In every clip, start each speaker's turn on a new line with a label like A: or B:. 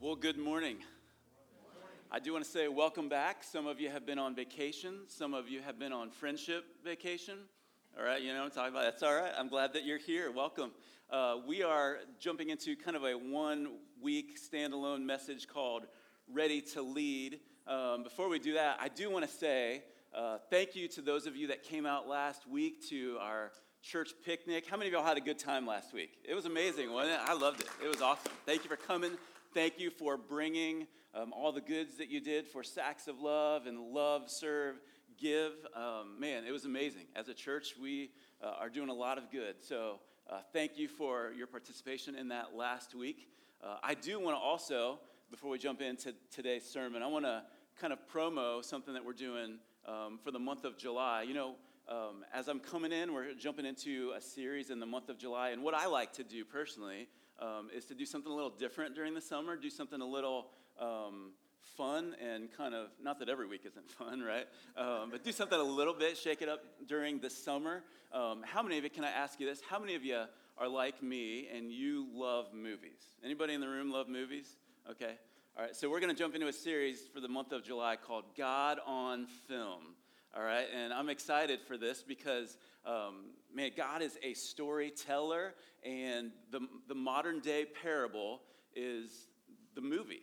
A: Well, good morning. I do want to say welcome back. Some of you have been on vacation, some of you have been on friendship vacation. All right, you know what I'm talking about. That's all right. I'm glad that you're here. Welcome. Uh, we are jumping into kind of a one week standalone message called Ready to Lead. Um, before we do that, I do want to say uh, thank you to those of you that came out last week to our church picnic. How many of y'all had a good time last week? It was amazing, wasn't it? I loved it. It was awesome. Thank you for coming. Thank you for bringing um, all the goods that you did for Sacks of Love and Love, Serve, Give. Um, man, it was amazing. As a church, we uh, are doing a lot of good. So uh, thank you for your participation in that last week. Uh, I do want to also, before we jump into today's sermon, I want to kind of promo something that we're doing um, for the month of July. You know, um, as I'm coming in, we're jumping into a series in the month of July. And what I like to do personally um, is to do something a little different during the summer, do something a little um, fun and kind of, not that every week isn't fun, right? Um, but do something a little bit, shake it up during the summer. Um, how many of you, can I ask you this? How many of you are like me and you love movies? Anybody in the room love movies? Okay. All right, so we're going to jump into a series for the month of July called God on Film. All right, and I'm excited for this because, um, man, God is a storyteller, and the, the modern day parable is the movie.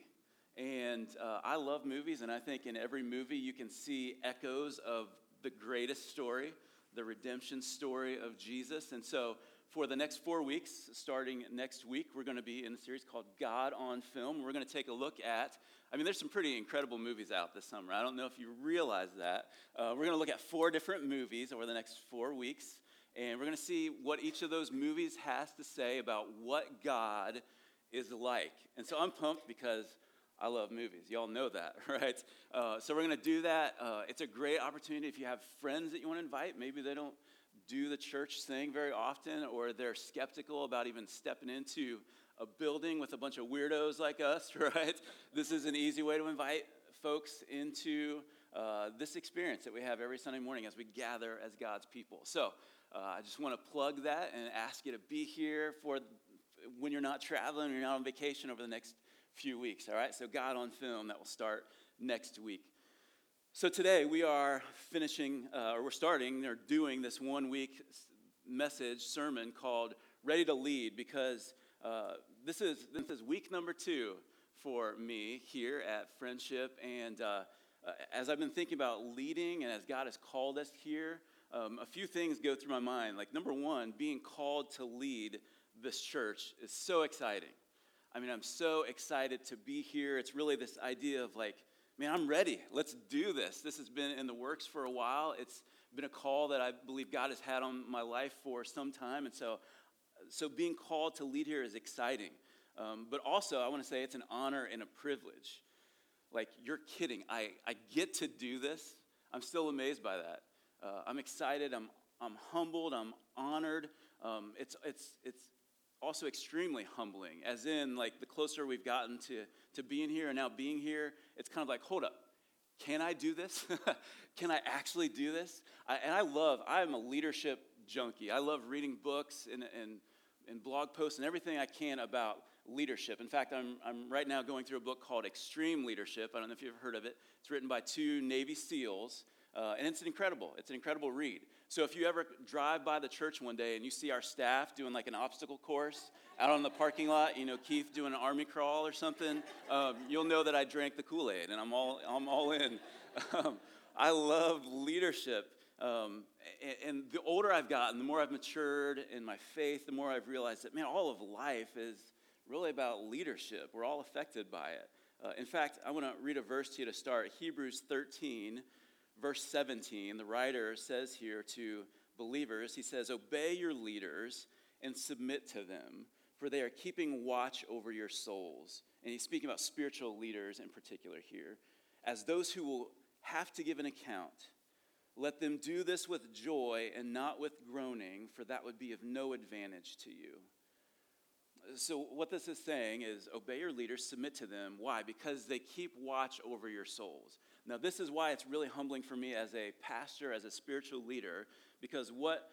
A: And uh, I love movies, and I think in every movie you can see echoes of the greatest story, the redemption story of Jesus. And so for the next four weeks, starting next week, we're going to be in a series called God on Film. We're going to take a look at, I mean, there's some pretty incredible movies out this summer. I don't know if you realize that. Uh, we're going to look at four different movies over the next four weeks, and we're going to see what each of those movies has to say about what God is like. And so I'm pumped because I love movies. Y'all know that, right? Uh, so we're going to do that. Uh, it's a great opportunity if you have friends that you want to invite. Maybe they don't do the church thing very often, or they're skeptical about even stepping into a building with a bunch of weirdos like us, right? This is an easy way to invite folks into uh, this experience that we have every Sunday morning as we gather as God's people. So uh, I just want to plug that and ask you to be here for when you're not traveling, you're not on vacation over the next few weeks, all right? So God on Film, that will start next week. So today we are finishing, uh, or we're starting, or doing this one week message sermon called Ready to Lead because uh, this, is, this is week number two for me here at Friendship. And uh, uh, as I've been thinking about leading and as God has called us here, um, a few things go through my mind. Like, number one, being called to lead this church is so exciting. I mean, I'm so excited to be here. It's really this idea of like, man, I'm ready. Let's do this. This has been in the works for a while. It's been a call that I believe God has had on my life for some time. And so, so being called to lead here is exciting. Um, but also, I want to say it's an honor and a privilege. Like, you're kidding. I, I get to do this. I'm still amazed by that. Uh, I'm excited. I'm, I'm humbled. I'm honored. Um, it's, it's, it's also extremely humbling, as in, like, the closer we've gotten to, to being here and now being here, it's kind of like, hold up, can I do this? can I actually do this? I, and I love, I'm a leadership junkie. I love reading books and, and, and blog posts and everything I can about leadership. In fact, I'm, I'm right now going through a book called Extreme Leadership. I don't know if you've heard of it. It's written by two Navy SEALs, uh, and it's an incredible, it's an incredible read. So if you ever drive by the church one day and you see our staff doing like an obstacle course out on the parking lot, you know, Keith doing an army crawl or something, um, you'll know that I drank the Kool Aid and I'm all, I'm all in. Um, I love leadership. Um, and, and the older I've gotten, the more I've matured in my faith, the more I've realized that, man, all of life is really about leadership. We're all affected by it. Uh, in fact, I want to read a verse to you to start Hebrews 13 verse 17, the writer says here to believers, he says, Obey your leaders and submit to them, for they are keeping watch over your souls. And he's speaking about spiritual leaders in particular here, as those who will have to give an account. Let them do this with joy and not with groaning, for that would be of no advantage to you. So, what this is saying is obey your leaders, submit to them. Why? Because they keep watch over your souls. Now, this is why it's really humbling for me as a pastor, as a spiritual leader, because what,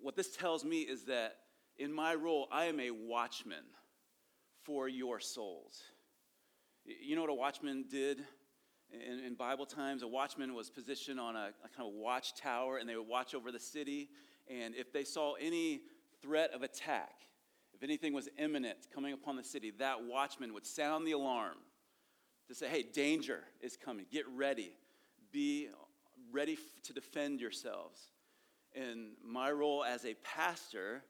A: what this tells me is that in my role, I am a watchman for your souls. You know what a watchman did in, in Bible times? A watchman was positioned on a, a kind of watchtower, and they would watch over the city. And if they saw any threat of attack, if anything was imminent coming upon the city, that watchman would sound the alarm to say, hey, danger is coming. Get ready. Be ready to defend yourselves. And my role as a pastor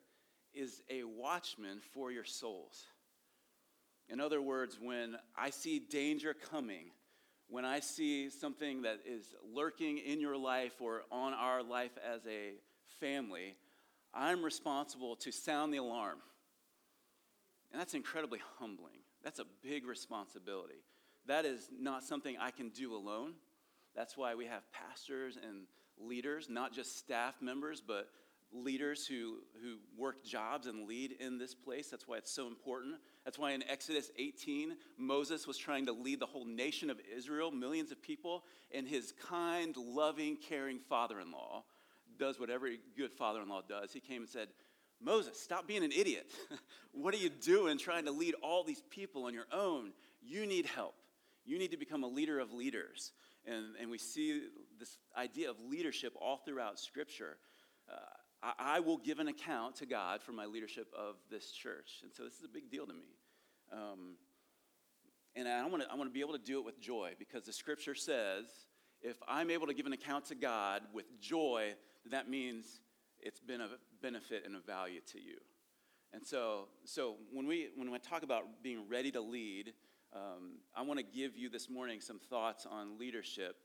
A: is a watchman for your souls. In other words, when I see danger coming, when I see something that is lurking in your life or on our life as a family, I'm responsible to sound the alarm. And that's incredibly humbling. That's a big responsibility. That is not something I can do alone. That's why we have pastors and leaders, not just staff members, but leaders who, who work jobs and lead in this place. That's why it's so important. That's why in Exodus 18, Moses was trying to lead the whole nation of Israel, millions of people, and his kind, loving, caring father in law does what every good father in law does. He came and said, Moses, stop being an idiot. what are you doing trying to lead all these people on your own? You need help. You need to become a leader of leaders. And, and we see this idea of leadership all throughout Scripture. Uh, I, I, will give an account to God for my leadership of this church. And so this is a big deal to me. Um, and I want to I want to be able to do it with joy because the Scripture says if I'm able to give an account to God with joy, that means it's been a benefit and a value to you. And so, so when we when we talk about being ready to lead, um, I want to give you this morning some thoughts on leadership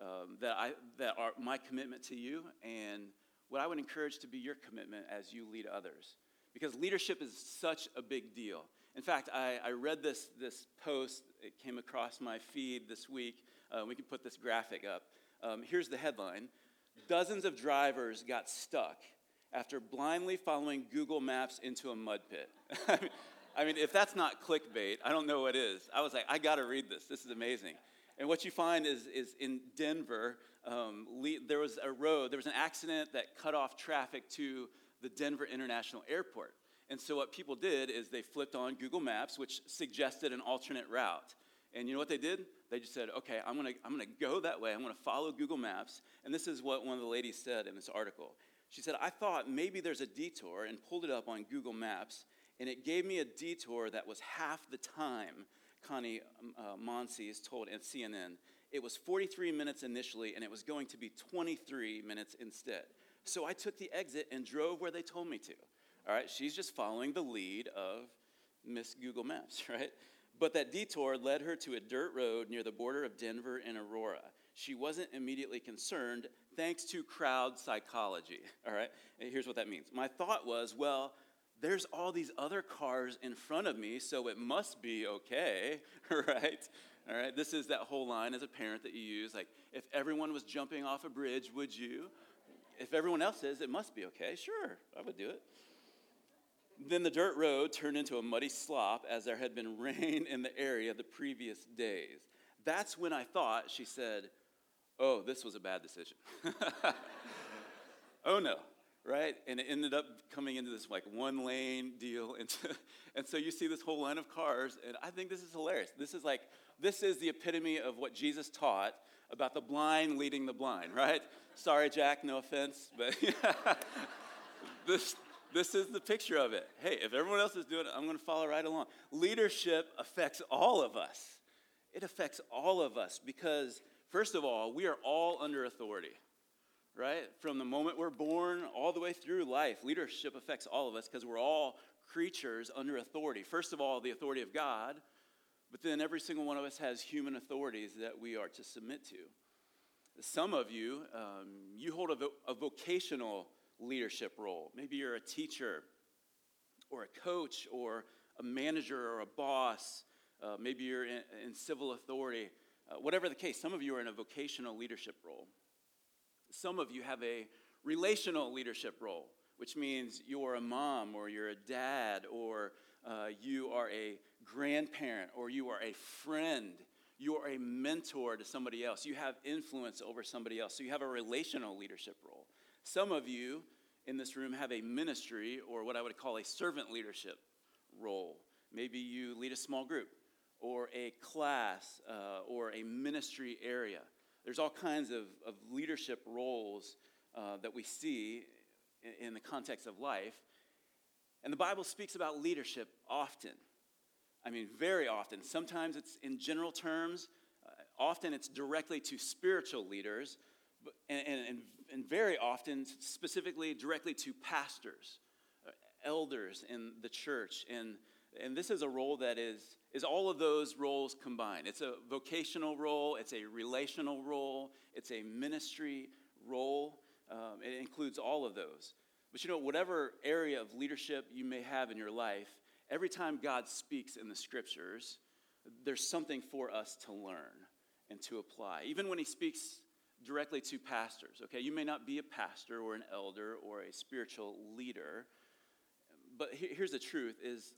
A: um, that, I, that are my commitment to you and what I would encourage to be your commitment as you lead others. Because leadership is such a big deal. In fact, I, I read this, this post, it came across my feed this week. Uh, we can put this graphic up. Um, here's the headline Dozens of drivers got stuck after blindly following Google Maps into a mud pit. I mean, if that's not clickbait, I don't know what is. I was like, I got to read this. This is amazing. And what you find is, is in Denver, um, there was a road, there was an accident that cut off traffic to the Denver International Airport. And so what people did is they flipped on Google Maps, which suggested an alternate route. And you know what they did? They just said, okay, I'm gonna, I'm gonna go that way. I'm gonna follow Google Maps. And this is what one of the ladies said in this article. She said, I thought maybe there's a detour and pulled it up on Google Maps and it gave me a detour that was half the time, Connie um, uh, Monsees told at CNN. It was 43 minutes initially, and it was going to be 23 minutes instead. So I took the exit and drove where they told me to. All right, she's just following the lead of Miss Google Maps, right? But that detour led her to a dirt road near the border of Denver and Aurora. She wasn't immediately concerned thanks to crowd psychology, all right? And here's what that means. My thought was, well, there's all these other cars in front of me, so it must be okay, right? All right, this is that whole line as a parent that you use like, if everyone was jumping off a bridge, would you? If everyone else says it must be okay, sure, I would do it. Then the dirt road turned into a muddy slop as there had been rain in the area the previous days. That's when I thought, she said, oh, this was a bad decision. oh no, right? And it ended up coming into this like one lane deal. Into, and so you see this whole line of cars, and I think this is hilarious. This is like, this is the epitome of what Jesus taught about the blind leading the blind, right? Sorry, Jack, no offense, but this, this is the picture of it. Hey, if everyone else is doing it, I'm going to follow right along. Leadership affects all of us. It affects all of us because, first of all, we are all under authority right? From the moment we're born all the way through life, leadership affects all of us because we're all creatures under authority. First of all, the authority of God, but then every single one of us has human authorities that we are to submit to. Some of you, um, you hold a, vo- a vocational leadership role. Maybe you're a teacher or a coach or a manager or a boss. Uh, maybe you're in, in civil authority. Uh, whatever the case, some of you are in a vocational leadership role. Some of you have a relational leadership role, which means you're a mom or you're a dad or uh, you are a grandparent or you are a friend. You are a mentor to somebody else. You have influence over somebody else. So you have a relational leadership role. Some of you in this room have a ministry or what I would call a servant leadership role. Maybe you lead a small group, or a class uh, or a ministry area. There's all kinds of, of leadership roles uh, that we see in, in the context of life. And the Bible speaks about leadership often. I mean, very often. Sometimes it's in general terms, uh, often it's directly to spiritual leaders, but, and, and, and very often, specifically, directly to pastors, uh, elders in the church. And, and this is a role that is, is all of those roles combined. It's a vocational role, it's a relational role, it's a ministry role. Um, it includes all of those. But you know, whatever area of leadership you may have in your life, every time God speaks in the scriptures, there's something for us to learn and to apply. Even when he speaks directly to pastors, okay? You may not be a pastor or an elder or a spiritual leader, but here's the truth is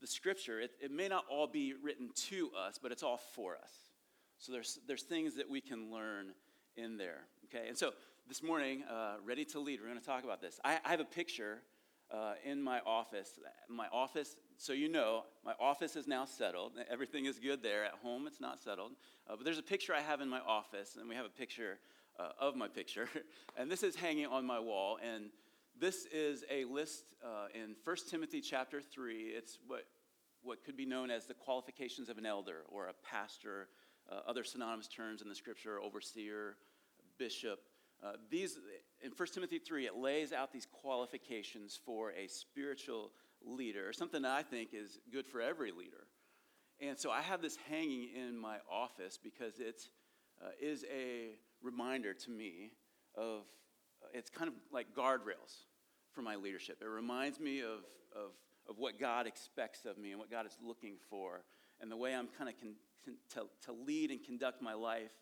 A: the scripture, it, it may not all be written to us, but it's all for us. So there's, there's things that we can learn in there, okay? And so this morning, uh, ready to lead, we're going to talk about this. I, I have a picture uh, in my office. My office, so you know, my office is now settled. Everything is good there. At home, it's not settled. Uh, but there's a picture I have in my office, and we have a picture uh, of my picture. and this is hanging on my wall. And this is a list uh, in 1 Timothy chapter 3. It's what, what could be known as the qualifications of an elder or a pastor, uh, other synonymous terms in the scripture, overseer, bishop. Uh, these, in 1 Timothy 3, it lays out these qualifications for a spiritual leader, something that I think is good for every leader. And so I have this hanging in my office because it uh, is a reminder to me of, uh, it's kind of like guardrails for my leadership. It reminds me of, of, of what God expects of me and what God is looking for and the way I'm kind of con- con- to, to lead and conduct my life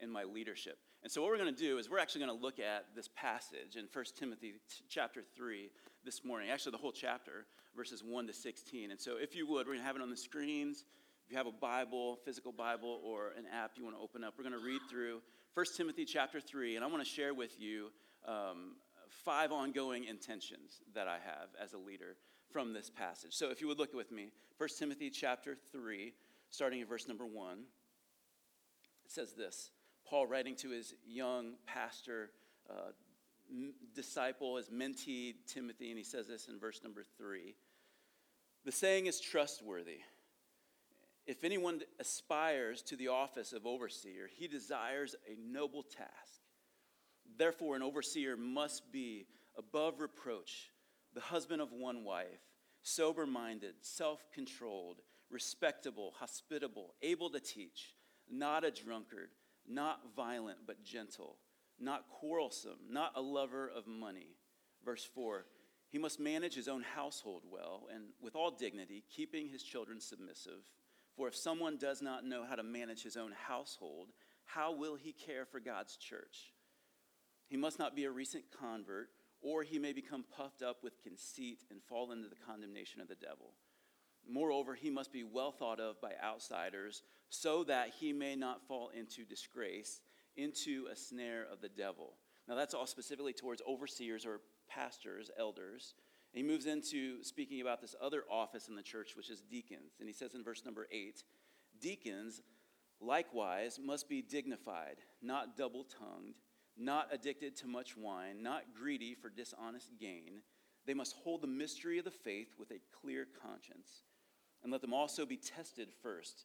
A: and my leadership. And so what we're going to do is we're actually going to look at this passage in 1 Timothy chapter 3 this morning, actually the whole chapter, verses 1 to 16. And so if you would, we're going to have it on the screens. If you have a Bible, physical Bible, or an app you want to open up, we're going to read through 1 Timothy chapter 3, and I want to share with you um, five ongoing intentions that I have as a leader from this passage. So if you would look with me, 1 Timothy chapter 3, starting in verse number 1, it says this. Paul writing to his young pastor, uh, m- disciple, his mentee, Timothy, and he says this in verse number three. The saying is trustworthy. If anyone aspires to the office of overseer, he desires a noble task. Therefore, an overseer must be above reproach, the husband of one wife, sober minded, self controlled, respectable, hospitable, able to teach, not a drunkard not violent, but gentle, not quarrelsome, not a lover of money. Verse 4 He must manage his own household well and with all dignity, keeping his children submissive. For if someone does not know how to manage his own household, how will he care for God's church? He must not be a recent convert, or he may become puffed up with conceit and fall into the condemnation of the devil. Moreover, he must be well thought of by outsiders so that he may not fall into disgrace, into a snare of the devil. Now, that's all specifically towards overseers or pastors, elders. And he moves into speaking about this other office in the church, which is deacons. And he says in verse number eight Deacons likewise must be dignified, not double tongued, not addicted to much wine, not greedy for dishonest gain. They must hold the mystery of the faith with a clear conscience and let them also be tested first.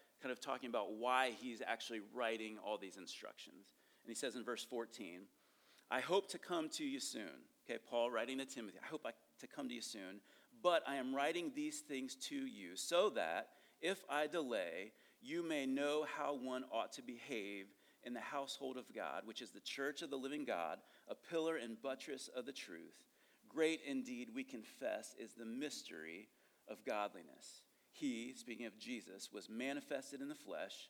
A: kind of talking about why he's actually writing all these instructions. And he says in verse 14, I hope to come to you soon. Okay, Paul writing to Timothy, I hope I, to come to you soon, but I am writing these things to you so that if I delay, you may know how one ought to behave in the household of God, which is the church of the living God, a pillar and buttress of the truth. Great indeed, we confess, is the mystery of godliness. He, speaking of Jesus, was manifested in the flesh,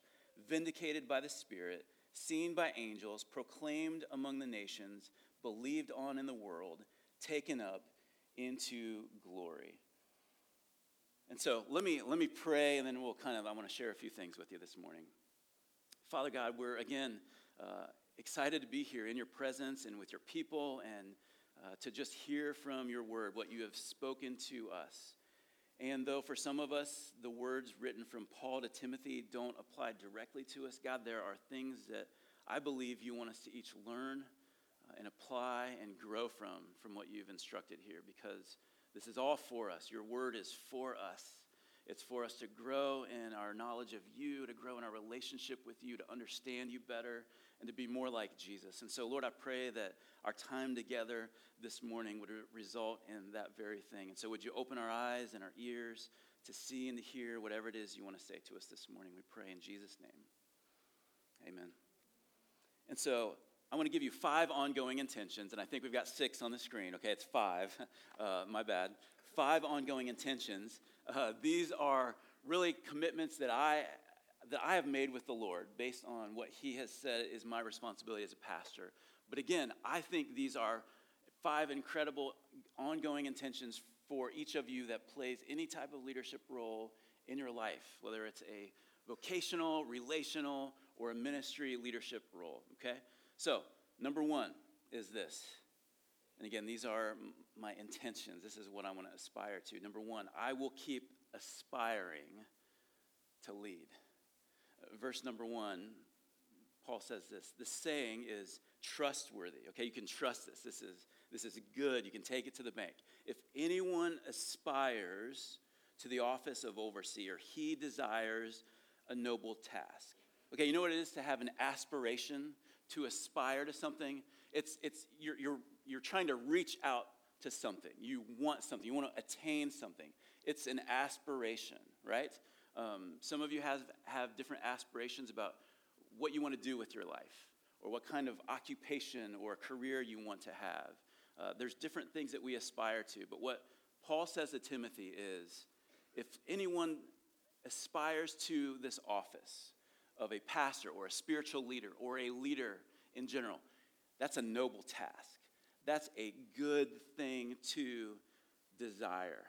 A: vindicated by the Spirit, seen by angels, proclaimed among the nations, believed on in the world, taken up into glory. And so let me, let me pray, and then we'll kind of, I want to share a few things with you this morning. Father God, we're again uh, excited to be here in your presence and with your people and uh, to just hear from your word what you have spoken to us. And though for some of us the words written from Paul to Timothy don't apply directly to us, God, there are things that I believe you want us to each learn uh, and apply and grow from from what you've instructed here because this is all for us. Your word is for us. It's for us to grow in our knowledge of you, to grow in our relationship with you, to understand you better, and to be more like Jesus. And so, Lord, I pray that our time together this morning would result in that very thing. And so, would you open our eyes and our ears to see and to hear whatever it is you want to say to us this morning? We pray in Jesus' name. Amen. And so, I want to give you five ongoing intentions, and I think we've got six on the screen. Okay, it's five. Uh, my bad. Five ongoing intentions. Uh, these are really commitments that I that I have made with the Lord based on what He has said is my responsibility as a pastor. But again, I think these are five incredible ongoing intentions for each of you that plays any type of leadership role in your life, whether it's a vocational, relational, or a ministry leadership role. Okay? So, number one is this. And again, these are my intentions. This is what I want to aspire to. Number one, I will keep aspiring to lead verse number one, Paul says this. The saying is trustworthy. Okay, you can trust this. This is, this is good. You can take it to the bank. If anyone aspires to the office of overseer, he desires a noble task. Okay, you know what it is to have an aspiration, to aspire to something? It's, it's you're, you're, you're trying to reach out to something. You want something. You want to attain something. It's an aspiration, right? Um, some of you have, have different aspirations about what you want to do with your life or what kind of occupation or career you want to have. Uh, there's different things that we aspire to, but what Paul says to Timothy is if anyone aspires to this office of a pastor or a spiritual leader or a leader in general, that's a noble task. That's a good thing to desire.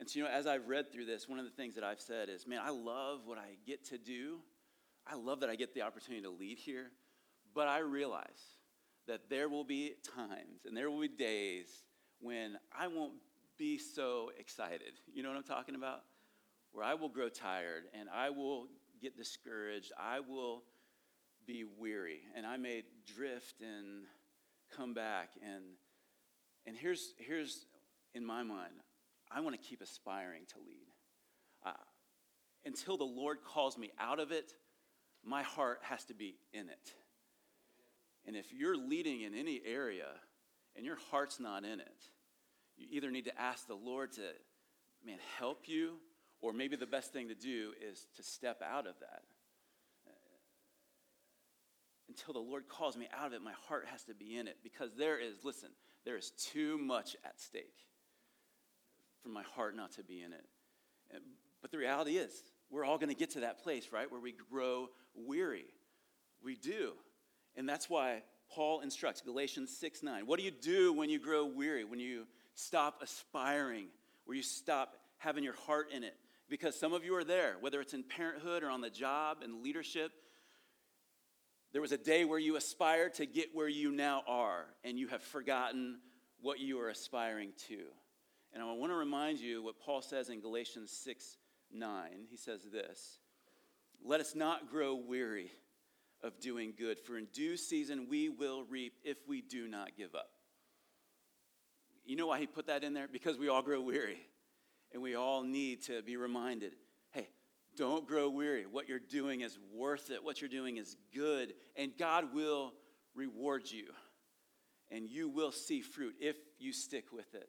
A: And so, you know, as I've read through this, one of the things that I've said is, man, I love what I get to do. I love that I get the opportunity to lead here. But I realize that there will be times and there will be days when I won't be so excited. You know what I'm talking about? Where I will grow tired and I will get discouraged. I will be weary and I may drift and come back. And, and here's, here's in my mind, I want to keep aspiring to lead. Uh, until the Lord calls me out of it, my heart has to be in it. And if you're leading in any area and your heart's not in it, you either need to ask the Lord to, man, help you, or maybe the best thing to do is to step out of that. until the Lord calls me out of it, my heart has to be in it because there is, listen, there is too much at stake for my heart not to be in it. But the reality is, we're all going to get to that place, right, where we grow weary. We do. And that's why Paul instructs Galatians 6 9. What do you do when you grow weary, when you stop aspiring, where you stop having your heart in it? Because some of you are there, whether it's in parenthood or on the job and leadership. There was a day where you aspired to get where you now are, and you have forgotten what you are aspiring to. And I want to remind you what Paul says in Galatians 6 9. He says this Let us not grow weary of doing good, for in due season we will reap if we do not give up. You know why he put that in there? Because we all grow weary. And we all need to be reminded hey, don't grow weary. What you're doing is worth it, what you're doing is good, and God will reward you. And you will see fruit if you stick with it.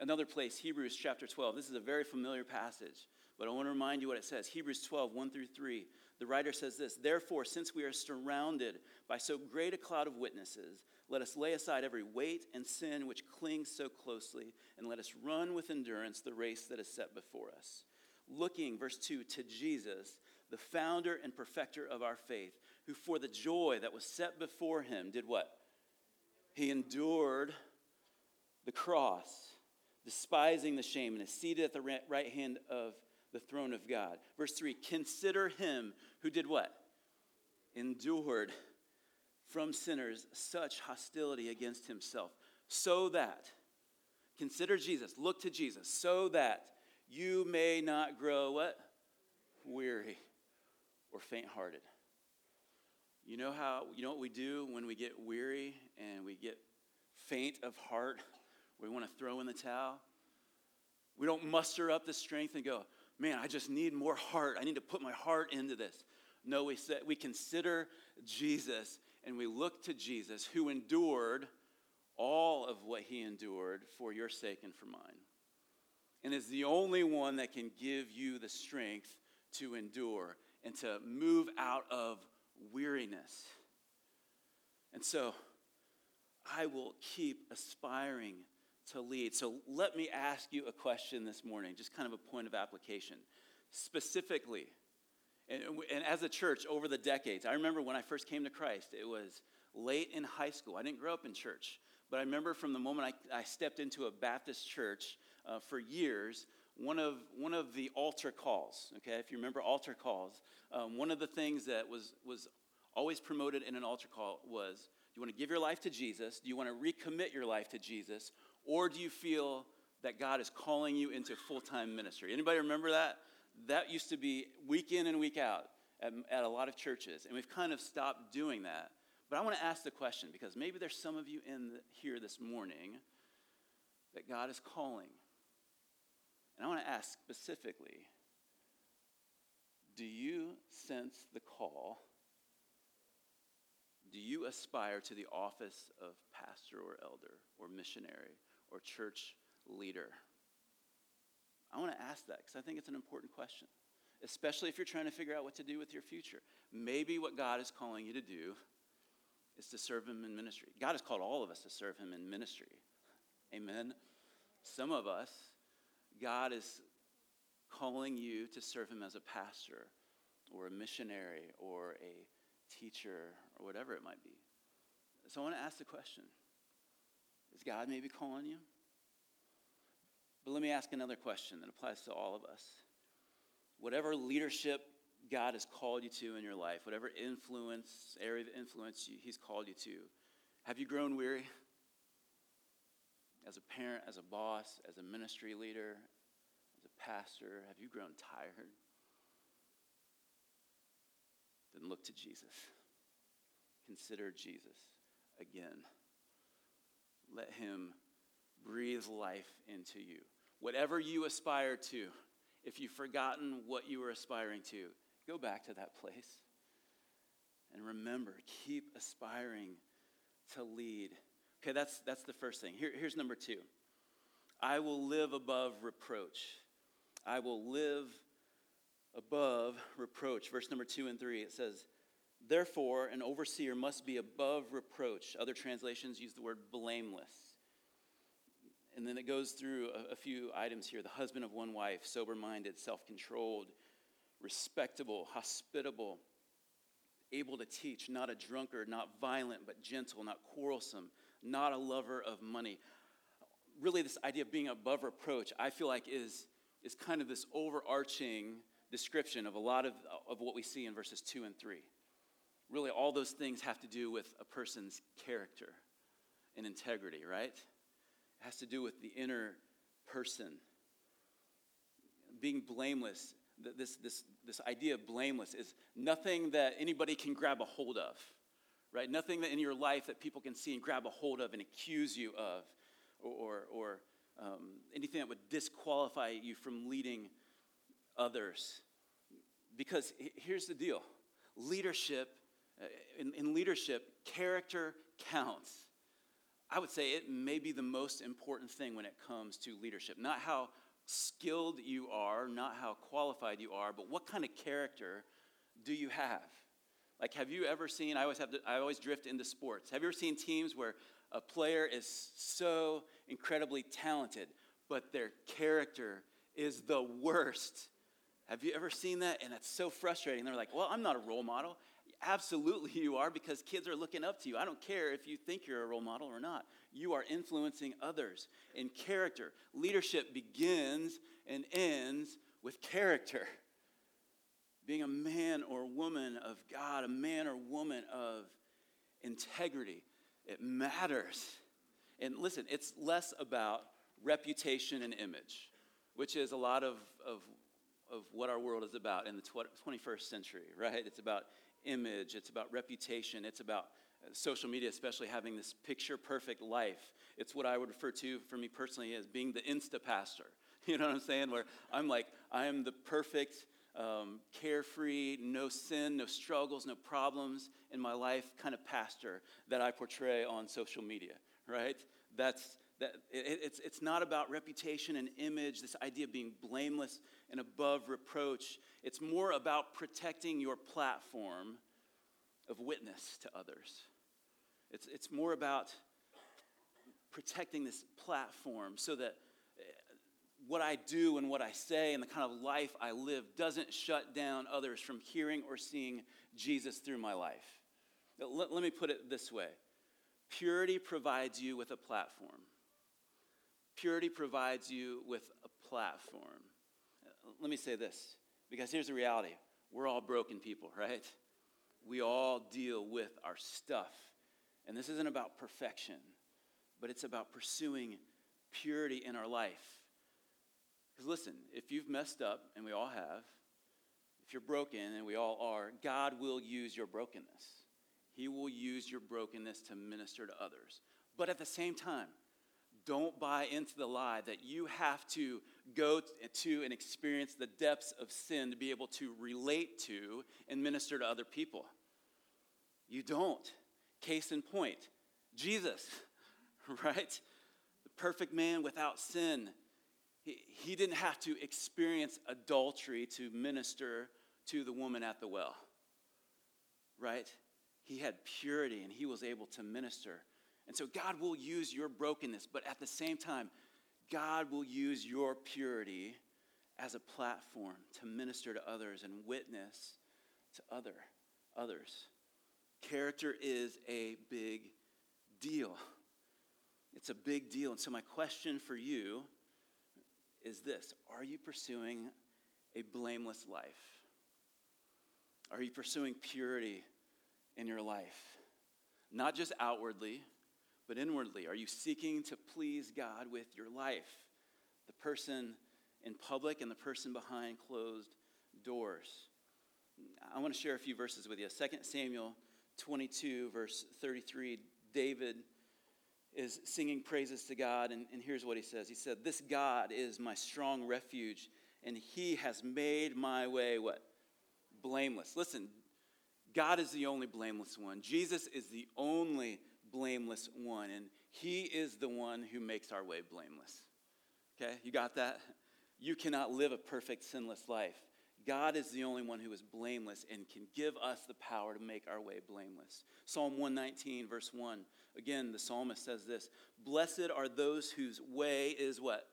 A: Another place, Hebrews chapter 12. This is a very familiar passage, but I want to remind you what it says. Hebrews 12, 1 through 3. The writer says this Therefore, since we are surrounded by so great a cloud of witnesses, let us lay aside every weight and sin which clings so closely, and let us run with endurance the race that is set before us. Looking, verse 2, to Jesus, the founder and perfecter of our faith, who for the joy that was set before him did what? He endured the cross, despising the shame, and is seated at the right hand of the throne of God. Verse 3 Consider him who did what? Endured from sinners such hostility against himself, so that, consider Jesus, look to Jesus, so that you may not grow what? Weary or faint hearted. You know how, you know what we do when we get weary and we get faint of heart? We want to throw in the towel. We don't muster up the strength and go, man, I just need more heart. I need to put my heart into this. No, we, say, we consider Jesus and we look to Jesus who endured all of what he endured for your sake and for mine. And is the only one that can give you the strength to endure and to move out of weariness. And so I will keep aspiring to lead. So let me ask you a question this morning, just kind of a point of application. Specifically, and, and, as a church over the decades, I remember when I first came to Christ, it was late in high school. I didn't grow up in church, but I remember from the moment I, I stepped into a Baptist church uh, for years, one of, one of the altar calls, okay, if you remember altar calls, um, one of the things that was, was always promoted in an altar call was do you want to give your life to Jesus? Do you want to recommit your life to Jesus? Or do you feel that God is calling you into full time ministry? Anybody remember that? That used to be week in and week out at, at a lot of churches, and we've kind of stopped doing that. But I want to ask the question because maybe there's some of you in the, here this morning that God is calling. And I want to ask specifically do you sense the call? Do you aspire to the office of pastor or elder or missionary or church leader? I want to ask that because I think it's an important question, especially if you're trying to figure out what to do with your future. Maybe what God is calling you to do is to serve Him in ministry. God has called all of us to serve Him in ministry. Amen. Some of us, God is calling you to serve Him as a pastor or a missionary or a teacher or whatever it might be. So I want to ask the question Is God maybe calling you? But let me ask another question that applies to all of us. Whatever leadership God has called you to in your life, whatever influence, area of influence He's called you to, have you grown weary? As a parent, as a boss, as a ministry leader, as a pastor, have you grown tired? Then look to Jesus. Consider Jesus again. Let Him breathe life into you. Whatever you aspire to, if you've forgotten what you were aspiring to, go back to that place. And remember, keep aspiring to lead. Okay, that's, that's the first thing. Here, here's number two I will live above reproach. I will live above reproach. Verse number two and three, it says, Therefore, an overseer must be above reproach. Other translations use the word blameless. And then it goes through a, a few items here the husband of one wife, sober minded, self controlled, respectable, hospitable, able to teach, not a drunkard, not violent, but gentle, not quarrelsome, not a lover of money. Really, this idea of being above reproach, I feel like is, is kind of this overarching description of a lot of, of what we see in verses 2 and 3. Really, all those things have to do with a person's character and integrity, right? It has to do with the inner person. Being blameless, this, this, this idea of blameless is nothing that anybody can grab a hold of, right? Nothing that in your life that people can see and grab a hold of and accuse you of, or, or, um, anything that would disqualify you from leading others. Because here's the deal leadership, Uh, in, in leadership, character counts. I would say it may be the most important thing when it comes to leadership. Not how skilled you are, not how qualified you are, but what kind of character do you have? Like, have you ever seen? I always have. To, I always drift into sports. Have you ever seen teams where a player is so incredibly talented, but their character is the worst Have you ever seen that? And it's so frustrating. They're like, well, I'm not a role model. Absolutely, you are because kids are looking up to you. I don't care if you think you're a role model or not. You are influencing others in character. Leadership begins and ends with character. Being a man or woman of God, a man or woman of integrity, it matters. And listen, it's less about reputation and image, which is a lot of, of, of what our world is about in the 21st century, right? It's about image, it's about reputation, it's about uh, social media, especially having this picture perfect life. It's what I would refer to for me personally as being the Insta pastor. You know what I'm saying? Where I'm like, I am the perfect, um, carefree, no sin, no struggles, no problems in my life kind of pastor that I portray on social media, right? That's that it, it's, it's not about reputation and image, this idea of being blameless and above reproach. It's more about protecting your platform of witness to others. It's, it's more about protecting this platform so that eh, what I do and what I say and the kind of life I live doesn't shut down others from hearing or seeing Jesus through my life. Let, let me put it this way purity provides you with a platform. Purity provides you with a platform. Let me say this, because here's the reality we're all broken people, right? We all deal with our stuff. And this isn't about perfection, but it's about pursuing purity in our life. Because listen, if you've messed up, and we all have, if you're broken, and we all are, God will use your brokenness. He will use your brokenness to minister to others. But at the same time, don't buy into the lie that you have to go to and experience the depths of sin to be able to relate to and minister to other people. You don't. Case in point, Jesus, right? The perfect man without sin. He, he didn't have to experience adultery to minister to the woman at the well, right? He had purity and he was able to minister and so God will use your brokenness, but at the same time, God will use your purity as a platform to minister to others and witness to other others. Character is a big deal. It's a big deal. And so my question for you is this, are you pursuing a blameless life? Are you pursuing purity in your life? Not just outwardly, but inwardly? Are you seeking to please God with your life? The person in public and the person behind closed doors. I want to share a few verses with you. 2 Samuel 22, verse 33. David is singing praises to God, and, and here's what he says He said, This God is my strong refuge, and he has made my way what? Blameless. Listen, God is the only blameless one. Jesus is the only blameless one, and He is the one who makes our way blameless. Okay, you got that? You cannot live a perfect, sinless life. God is the only one who is blameless and can give us the power to make our way blameless. Psalm 119, verse 1. Again, the psalmist says this Blessed are those whose way is what?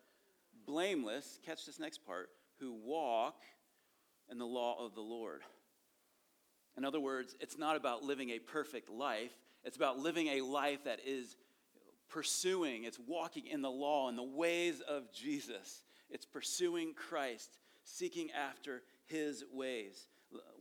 A: Blameless. Catch this next part. Who walk in the law of the Lord. In other words, it's not about living a perfect life, it's about living a life that is pursuing, it's walking in the law and the ways of Jesus. It's pursuing Christ, seeking after his ways.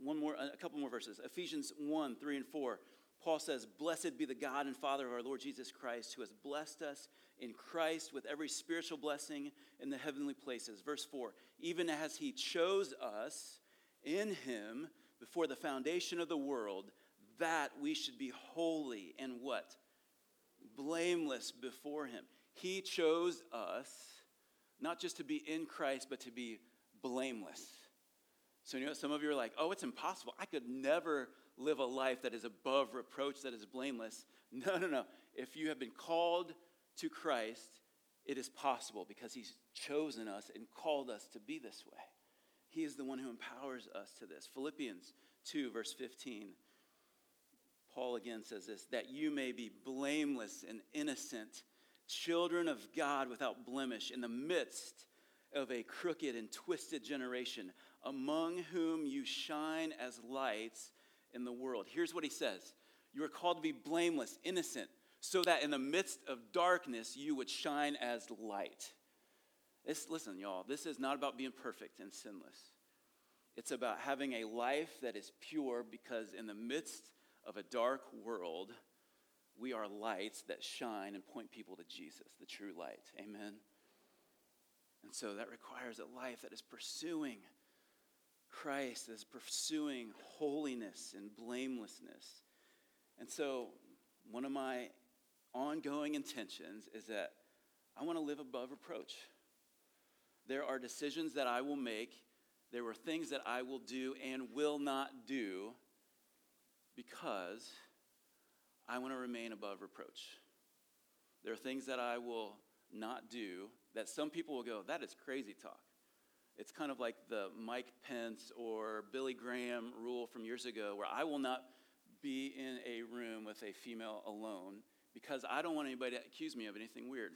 A: One more, a couple more verses. Ephesians 1 3 and 4. Paul says, Blessed be the God and Father of our Lord Jesus Christ, who has blessed us in Christ with every spiritual blessing in the heavenly places. Verse 4 Even as he chose us in him before the foundation of the world, that we should be holy and what? Blameless before Him. He chose us not just to be in Christ, but to be blameless. So, you know, some of you are like, oh, it's impossible. I could never live a life that is above reproach, that is blameless. No, no, no. If you have been called to Christ, it is possible because He's chosen us and called us to be this way. He is the one who empowers us to this. Philippians 2, verse 15. Paul again says this that you may be blameless and innocent, children of God without blemish, in the midst of a crooked and twisted generation, among whom you shine as lights in the world. Here's what he says You are called to be blameless, innocent, so that in the midst of darkness you would shine as light. This, listen, y'all, this is not about being perfect and sinless. It's about having a life that is pure because in the midst of a dark world, we are lights that shine and point people to Jesus, the true light. Amen. And so that requires a life that is pursuing Christ, that is pursuing holiness and blamelessness. And so, one of my ongoing intentions is that I want to live above reproach. There are decisions that I will make, there are things that I will do and will not do because I want to remain above reproach. There are things that I will not do that some people will go, that is crazy talk. It's kind of like the Mike Pence or Billy Graham rule from years ago, where I will not be in a room with a female alone because I don't want anybody to accuse me of anything weird.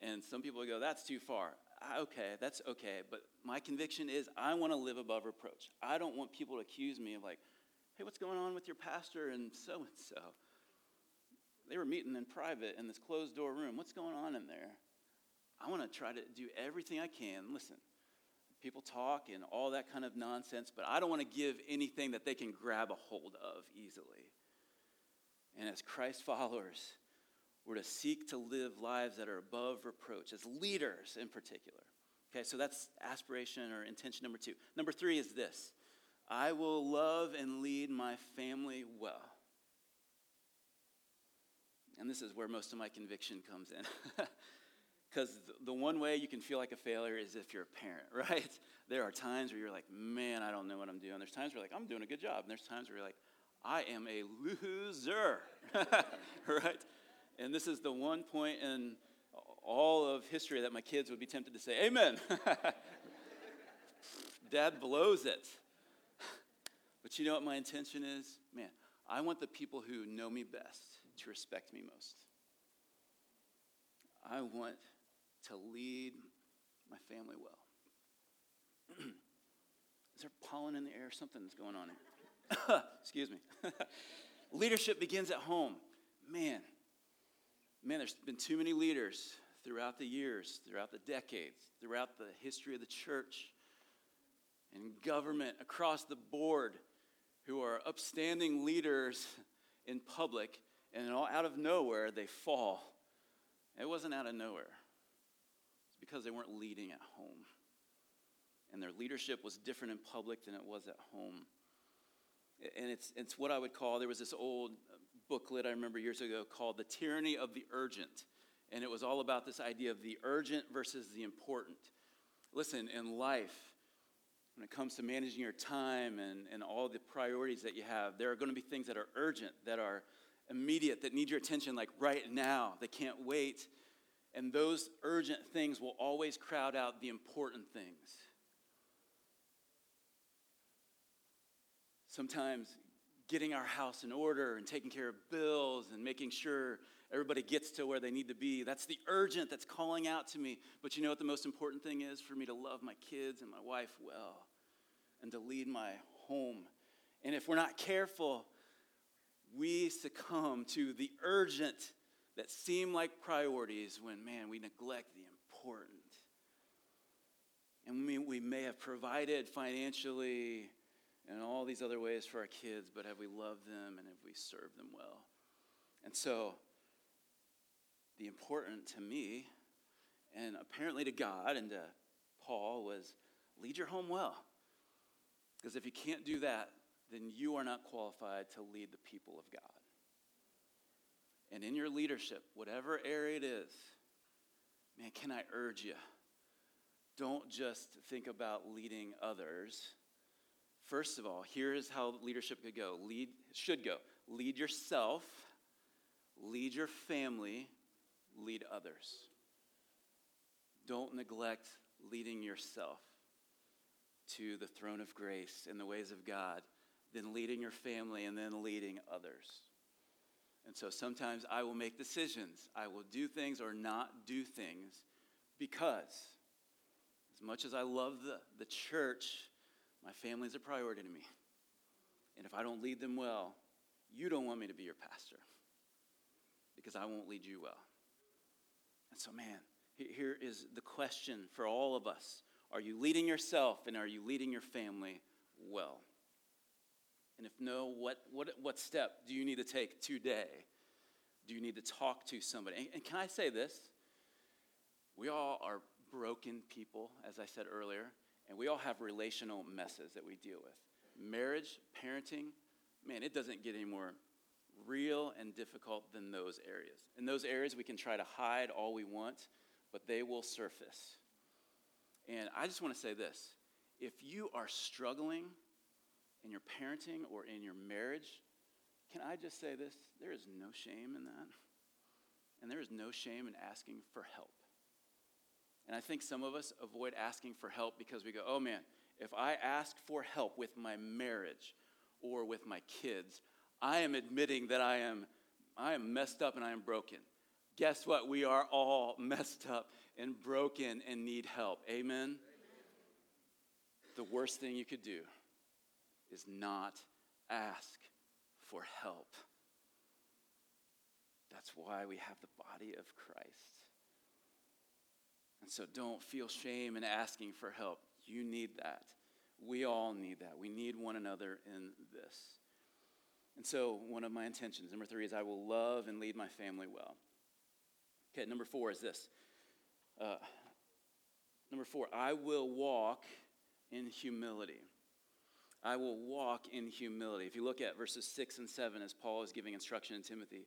A: And some people go, that's too far. Okay, that's okay. But my conviction is I want to live above reproach. I don't want people to accuse me of, like, hey, what's going on with your pastor and so and so? They were meeting in private in this closed door room. What's going on in there? I want to try to do everything I can. Listen, people talk and all that kind of nonsense, but I don't want to give anything that they can grab a hold of easily. And as Christ followers, we're to seek to live lives that are above reproach, as leaders in particular. Okay, so that's aspiration or intention number two. Number three is this I will love and lead my family well. And this is where most of my conviction comes in. Because the one way you can feel like a failure is if you're a parent, right? There are times where you're like, man, I don't know what I'm doing. There's times where you're like, I'm doing a good job. And there's times where you're like, I am a loser, right? And this is the one point in all of history that my kids would be tempted to say, Amen. Dad blows it. But you know what my intention is? Man, I want the people who know me best to respect me most. I want to lead my family well. Is there pollen in the air? Something's going on here. Excuse me. Leadership begins at home. Man, man, there's been too many leaders throughout the years, throughout the decades, throughout the history of the church and government across the board who are upstanding leaders in public, and all out of nowhere they fall. It wasn't out of nowhere. It's because they weren't leading at home. And their leadership was different in public than it was at home. And it's, it's what I would call, there was this old booklet I remember years ago called The Tyranny of the Urgent. And it was all about this idea of the urgent versus the important. Listen, in life, when it comes to managing your time and, and all the priorities that you have, there are going to be things that are urgent, that are immediate, that need your attention like right now. They can't wait. And those urgent things will always crowd out the important things. Sometimes getting our house in order and taking care of bills and making sure everybody gets to where they need to be. That's the urgent that's calling out to me. But you know what the most important thing is? For me to love my kids and my wife well and to lead my home. And if we're not careful, we succumb to the urgent that seem like priorities when, man, we neglect the important. And we, we may have provided financially and all these other ways for our kids, but have we loved them and have we served them well? And so, the important to me, and apparently to God and to Paul, was lead your home well. Because if you can't do that, then you are not qualified to lead the people of God. And in your leadership, whatever area it is, man, can I urge you? Don't just think about leading others. First of all, here's how leadership could go. Lead should go. Lead yourself, lead your family, lead others. Don't neglect leading yourself to the throne of grace in the ways of God, then leading your family, and then leading others. And so sometimes I will make decisions. I will do things or not do things because, As much as I love the, the church, my family is a priority to me. And if I don't lead them well, you don't want me to be your pastor because I won't lead you well. So, man, here is the question for all of us Are you leading yourself and are you leading your family well? And if no, what, what, what step do you need to take today? Do you need to talk to somebody? And, and can I say this? We all are broken people, as I said earlier, and we all have relational messes that we deal with. Marriage, parenting, man, it doesn't get any more real and difficult than those areas. In those areas, we can try to hide all we want, but they will surface. And I just want to say this if you are struggling in your parenting or in your marriage, can I just say this? There is no shame in that. And there is no shame in asking for help. And I think some of us avoid asking for help because we go, oh man, if I ask for help with my marriage or with my kids, I am admitting that I am, I am messed up and I am broken. Guess what? We are all messed up and broken and need help. Amen? Amen? The worst thing you could do is not ask for help. That's why we have the body of Christ. And so don't feel shame in asking for help. You need that. We all need that. We need one another in this. And so, one of my intentions, number three, is I will love and lead my family well. Okay, number four is this. Uh, number four, I will walk in humility. I will walk in humility. If you look at verses six and seven, as Paul is giving instruction in Timothy,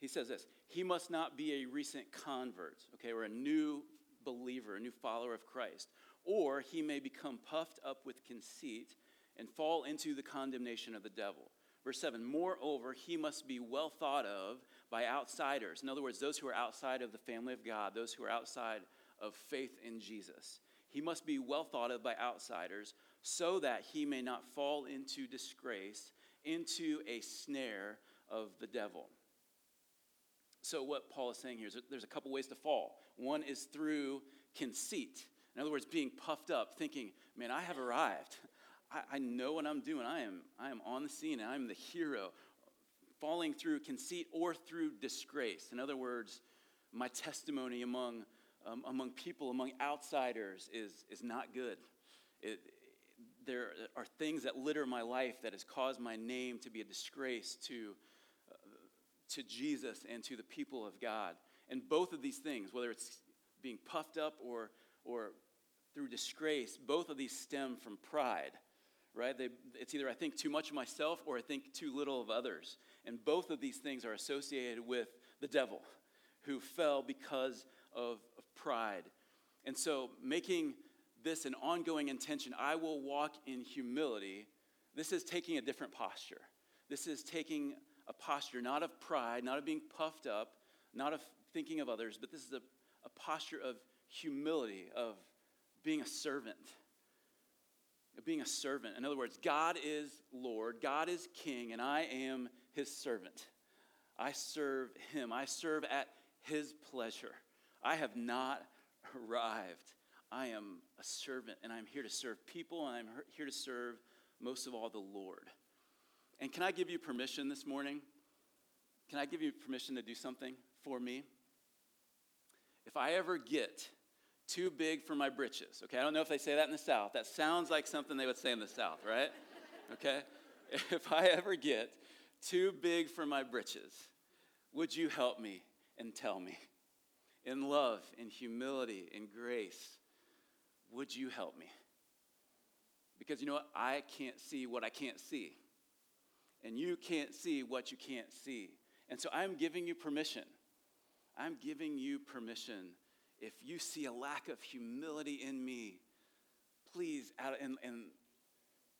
A: he says this He must not be a recent convert, okay, or a new believer, a new follower of Christ, or he may become puffed up with conceit and fall into the condemnation of the devil. Verse 7 Moreover, he must be well thought of by outsiders. In other words, those who are outside of the family of God, those who are outside of faith in Jesus. He must be well thought of by outsiders so that he may not fall into disgrace, into a snare of the devil. So, what Paul is saying here is there's a couple ways to fall. One is through conceit. In other words, being puffed up, thinking, man, I have arrived. I, I know what I'm doing. I am, I am on the scene and I'm the hero. Falling through conceit or through disgrace. In other words, my testimony among, um, among people, among outsiders, is, is not good. It, there are things that litter my life that has caused my name to be a disgrace to, uh, to Jesus and to the people of God. And both of these things, whether it's being puffed up or, or through disgrace, both of these stem from pride, right? They, it's either I think too much of myself or I think too little of others. And both of these things are associated with the devil who fell because of, of pride. And so making this an ongoing intention, I will walk in humility, this is taking a different posture. This is taking a posture not of pride, not of being puffed up, not of thinking of others, but this is a, a posture of humility, of being a servant. Being a servant. In other words, God is Lord, God is King, and I am his servant. I serve him, I serve at his pleasure. I have not arrived. I am a servant, and I'm here to serve people, and I'm here to serve most of all the Lord. And can I give you permission this morning? Can I give you permission to do something for me? If I ever get too big for my britches, okay, I don't know if they say that in the South. That sounds like something they would say in the South, right? Okay? If I ever get too big for my britches, would you help me and tell me? In love, in humility, in grace, would you help me? Because you know what? I can't see what I can't see. And you can't see what you can't see. And so I'm giving you permission. I'm giving you permission. If you see a lack of humility in me, please, out in, in,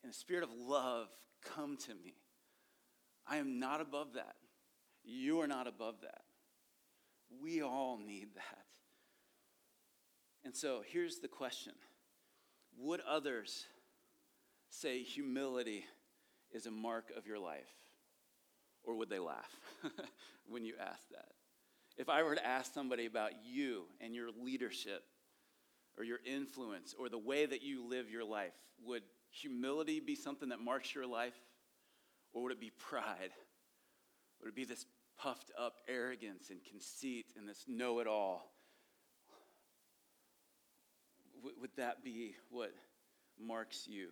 A: in a spirit of love, come to me. I am not above that. You are not above that. We all need that. And so here's the question Would others say humility is a mark of your life? Or would they laugh when you ask that? If I were to ask somebody about you and your leadership, or your influence or the way that you live your life? Would humility be something that marks your life? Or would it be pride? Would it be this puffed up arrogance and conceit and this know it all? Would that be what marks you?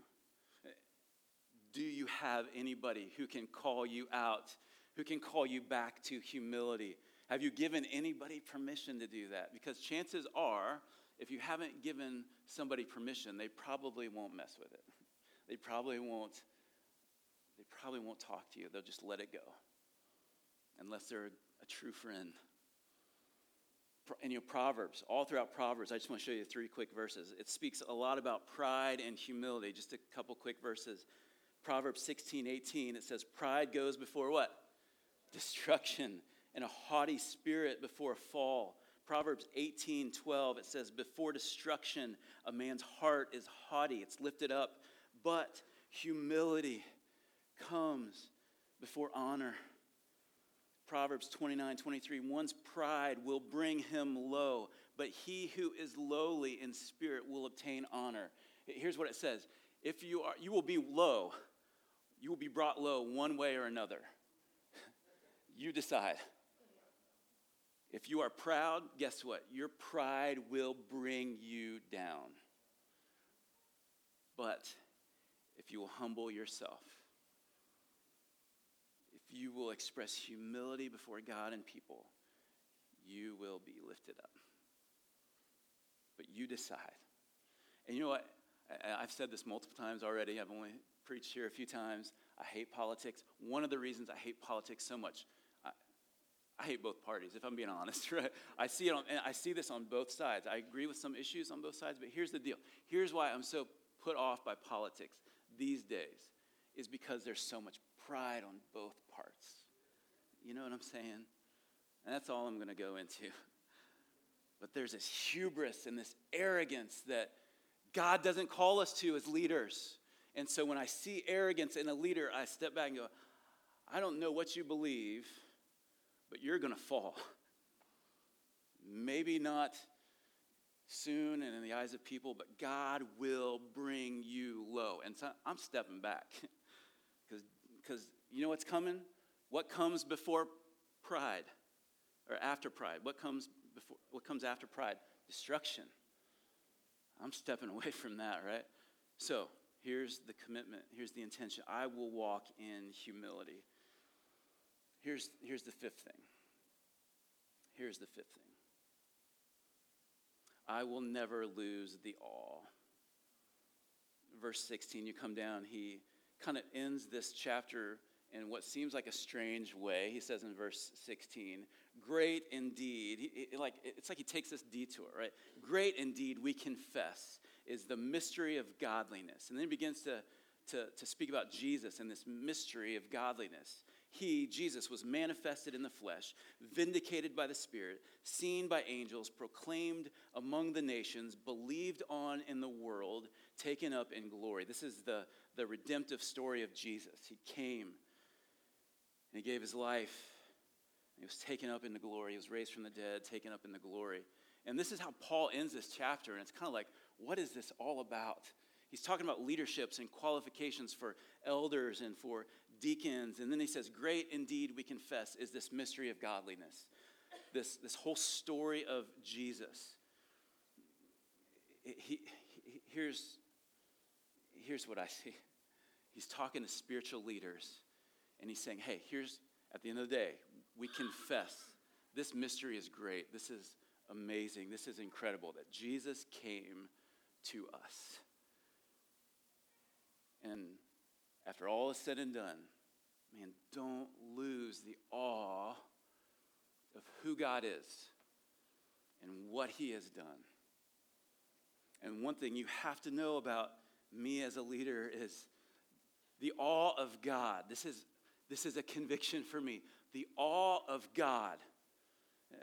A: Do you have anybody who can call you out, who can call you back to humility? Have you given anybody permission to do that? Because chances are, if you haven't given somebody permission, they probably won't mess with it. They probably won't they probably won't talk to you. They'll just let it go. Unless they're a true friend. And you know, Proverbs, all throughout Proverbs, I just want to show you three quick verses. It speaks a lot about pride and humility. Just a couple quick verses. Proverbs 16, 18, it says, Pride goes before what? Destruction, and a haughty spirit before a fall. Proverbs 18, 12, it says, Before destruction, a man's heart is haughty, it's lifted up, but humility comes before honor. Proverbs 29 23, one's pride will bring him low, but he who is lowly in spirit will obtain honor. Here's what it says if you are, you will be low, you will be brought low one way or another. you decide. If you are proud, guess what? Your pride will bring you down. But if you will humble yourself, if you will express humility before God and people, you will be lifted up. But you decide. And you know what? I, have said this multiple times already. I've only preached here a few times. I hate politics. One of the reasons I hate politics so much, I, hate both parties, if I'm being honest. Right? I see it on, and I see this on both sides. I agree with some issues on both sides, but here's the deal. Here's why I'm so put off by politics these days, is because there's so much pride on both parts. You know what I'm saying? And that's all I'm going to go into. But there's this hubris and this arrogance that God doesn't call us to as leaders. And so when I see arrogance in a leader, I step back and go, I don't know what you believe, but you're going to fall. Maybe not soon and in the eyes of people, but God will bring you low. And so I'm stepping back because you know what's coming? What comes before pride or after pride? What comes before what comes after pride? Destruction. I'm stepping away from that, right? So, here's the commitment, here's the intention. I will walk in humility. Here's, here's the fifth thing. Here's the fifth thing. I will never lose the awe. Verse 16, you come down, he kind of ends this chapter in what seems like a strange way. He says in verse 16, Great indeed. He, like, it's like he takes this detour, right? Great indeed, we confess, is the mystery of godliness. And then he begins to, to, to speak about Jesus and this mystery of godliness. He, Jesus, was manifested in the flesh, vindicated by the Spirit, seen by angels, proclaimed among the nations, believed on in the world, taken up in glory. This is the, the redemptive story of Jesus. He came and he gave his life. He was taken up into glory. He was raised from the dead, taken up into glory. And this is how Paul ends this chapter. And it's kind of like, what is this all about? He's talking about leaderships and qualifications for elders and for deacons. And then he says, Great indeed, we confess, is this mystery of godliness. This, this whole story of Jesus. He, he, here's, here's what I see He's talking to spiritual leaders and he's saying, hey, here's, at the end of the day, we confess this mystery is great. This is amazing. This is incredible that Jesus came to us. And after all is said and done, man, don't lose the awe of who God is and what he has done. And one thing you have to know about me as a leader is the awe of God. This is this is a conviction for me. The awe of God.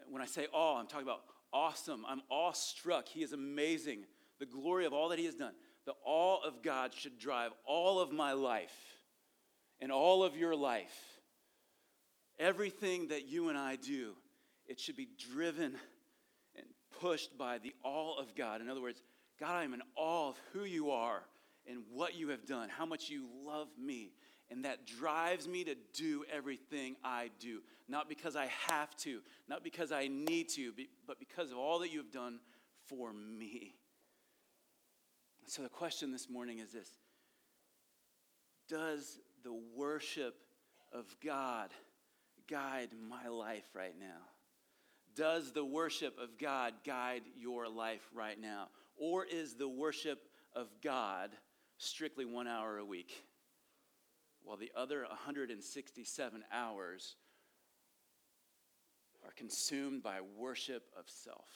A: When I say awe, I'm talking about awesome. I'm awestruck. He is amazing. The glory of all that He has done. The awe of God should drive all of my life and all of your life. Everything that you and I do, it should be driven and pushed by the awe of God. In other words, God, I am in awe of who you are and what you have done, how much you love me. And that drives me to do everything I do. Not because I have to, not because I need to, but because of all that you have done for me. So the question this morning is this Does the worship of God guide my life right now? Does the worship of God guide your life right now? Or is the worship of God strictly one hour a week, while the other 167 hours are consumed by worship of self?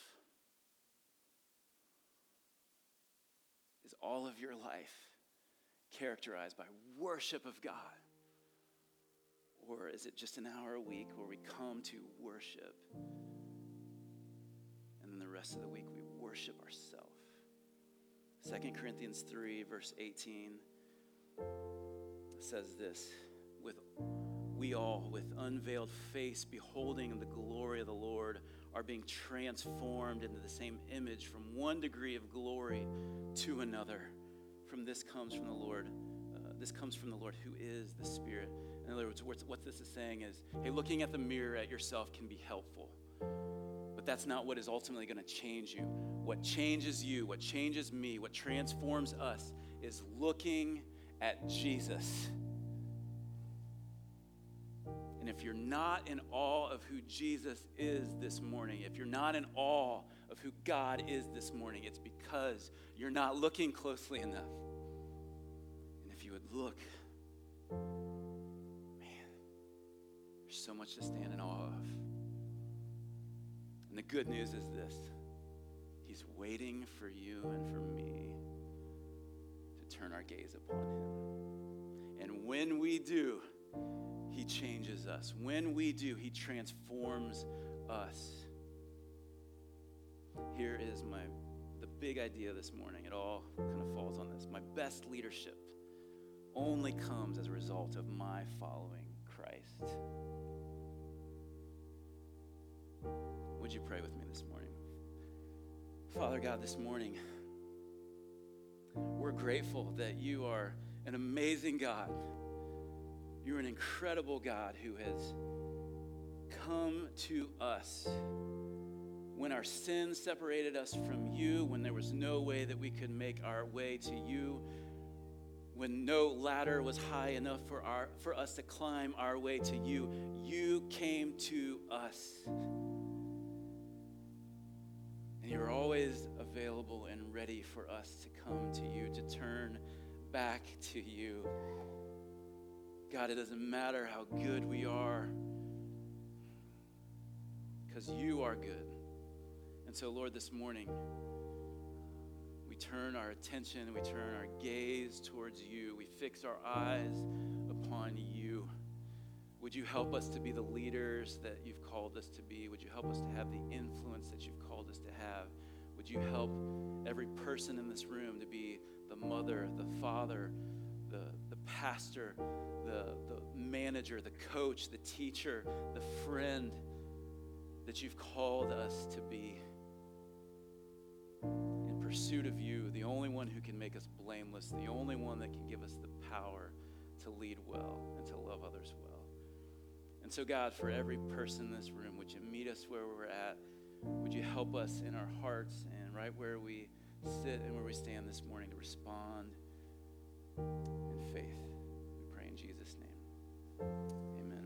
A: Is all of your life characterized by worship of God? Or is it just an hour a week where we come to worship and then the rest of the week we worship ourselves? 2 Corinthians 3, verse 18 says this with we all with unveiled face beholding the glory of the Lord are being transformed into the same image from one degree of glory to another. From this comes from the Lord uh, this comes from the Lord who is the spirit. In other words what this is saying is hey looking at the mirror at yourself can be helpful. But that's not what is ultimately going to change you. What changes you, what changes me, what transforms us is looking at Jesus. If you're not in awe of who Jesus is this morning, if you're not in awe of who God is this morning, it's because you're not looking closely enough. And if you would look, man, there's so much to stand in awe of. And the good news is this He's waiting for you and for me to turn our gaze upon Him. And when we do, He changes us. When we do, He transforms us. Here is my the big idea this morning. It all kind of falls on this. My best leadership only comes as a result of my following Christ. Would you pray with me this morning? Father God, this morning, we're grateful that you are an amazing God. An incredible God who has come to us when our sin separated us from you, when there was no way that we could make our way to you, when no ladder was high enough for, our, for us to climb our way to you, you came to us. And you're always available and ready for us to come to you, to turn back to you. God, it doesn't matter how good we are, because you are good. And so, Lord, this morning, we turn our attention, we turn our gaze towards you, we fix our eyes upon you. Would you help us to be the leaders that you've called us to be? Would you help us to have the influence that you've called us to have? Would you help every person in this room to be the mother, the father, the, pastor, the, the manager, the coach, the teacher, the friend that you've called us to be? In pursuit of you, the only one who can make us blameless, the only one that can give us the power to lead well and to love others well. And so, God, for every person in this room, would you meet us where we're at? Would you help us in our hearts and right where we sit and where we stand this morning to respond in faith. We pray in Jesus' name. Amen.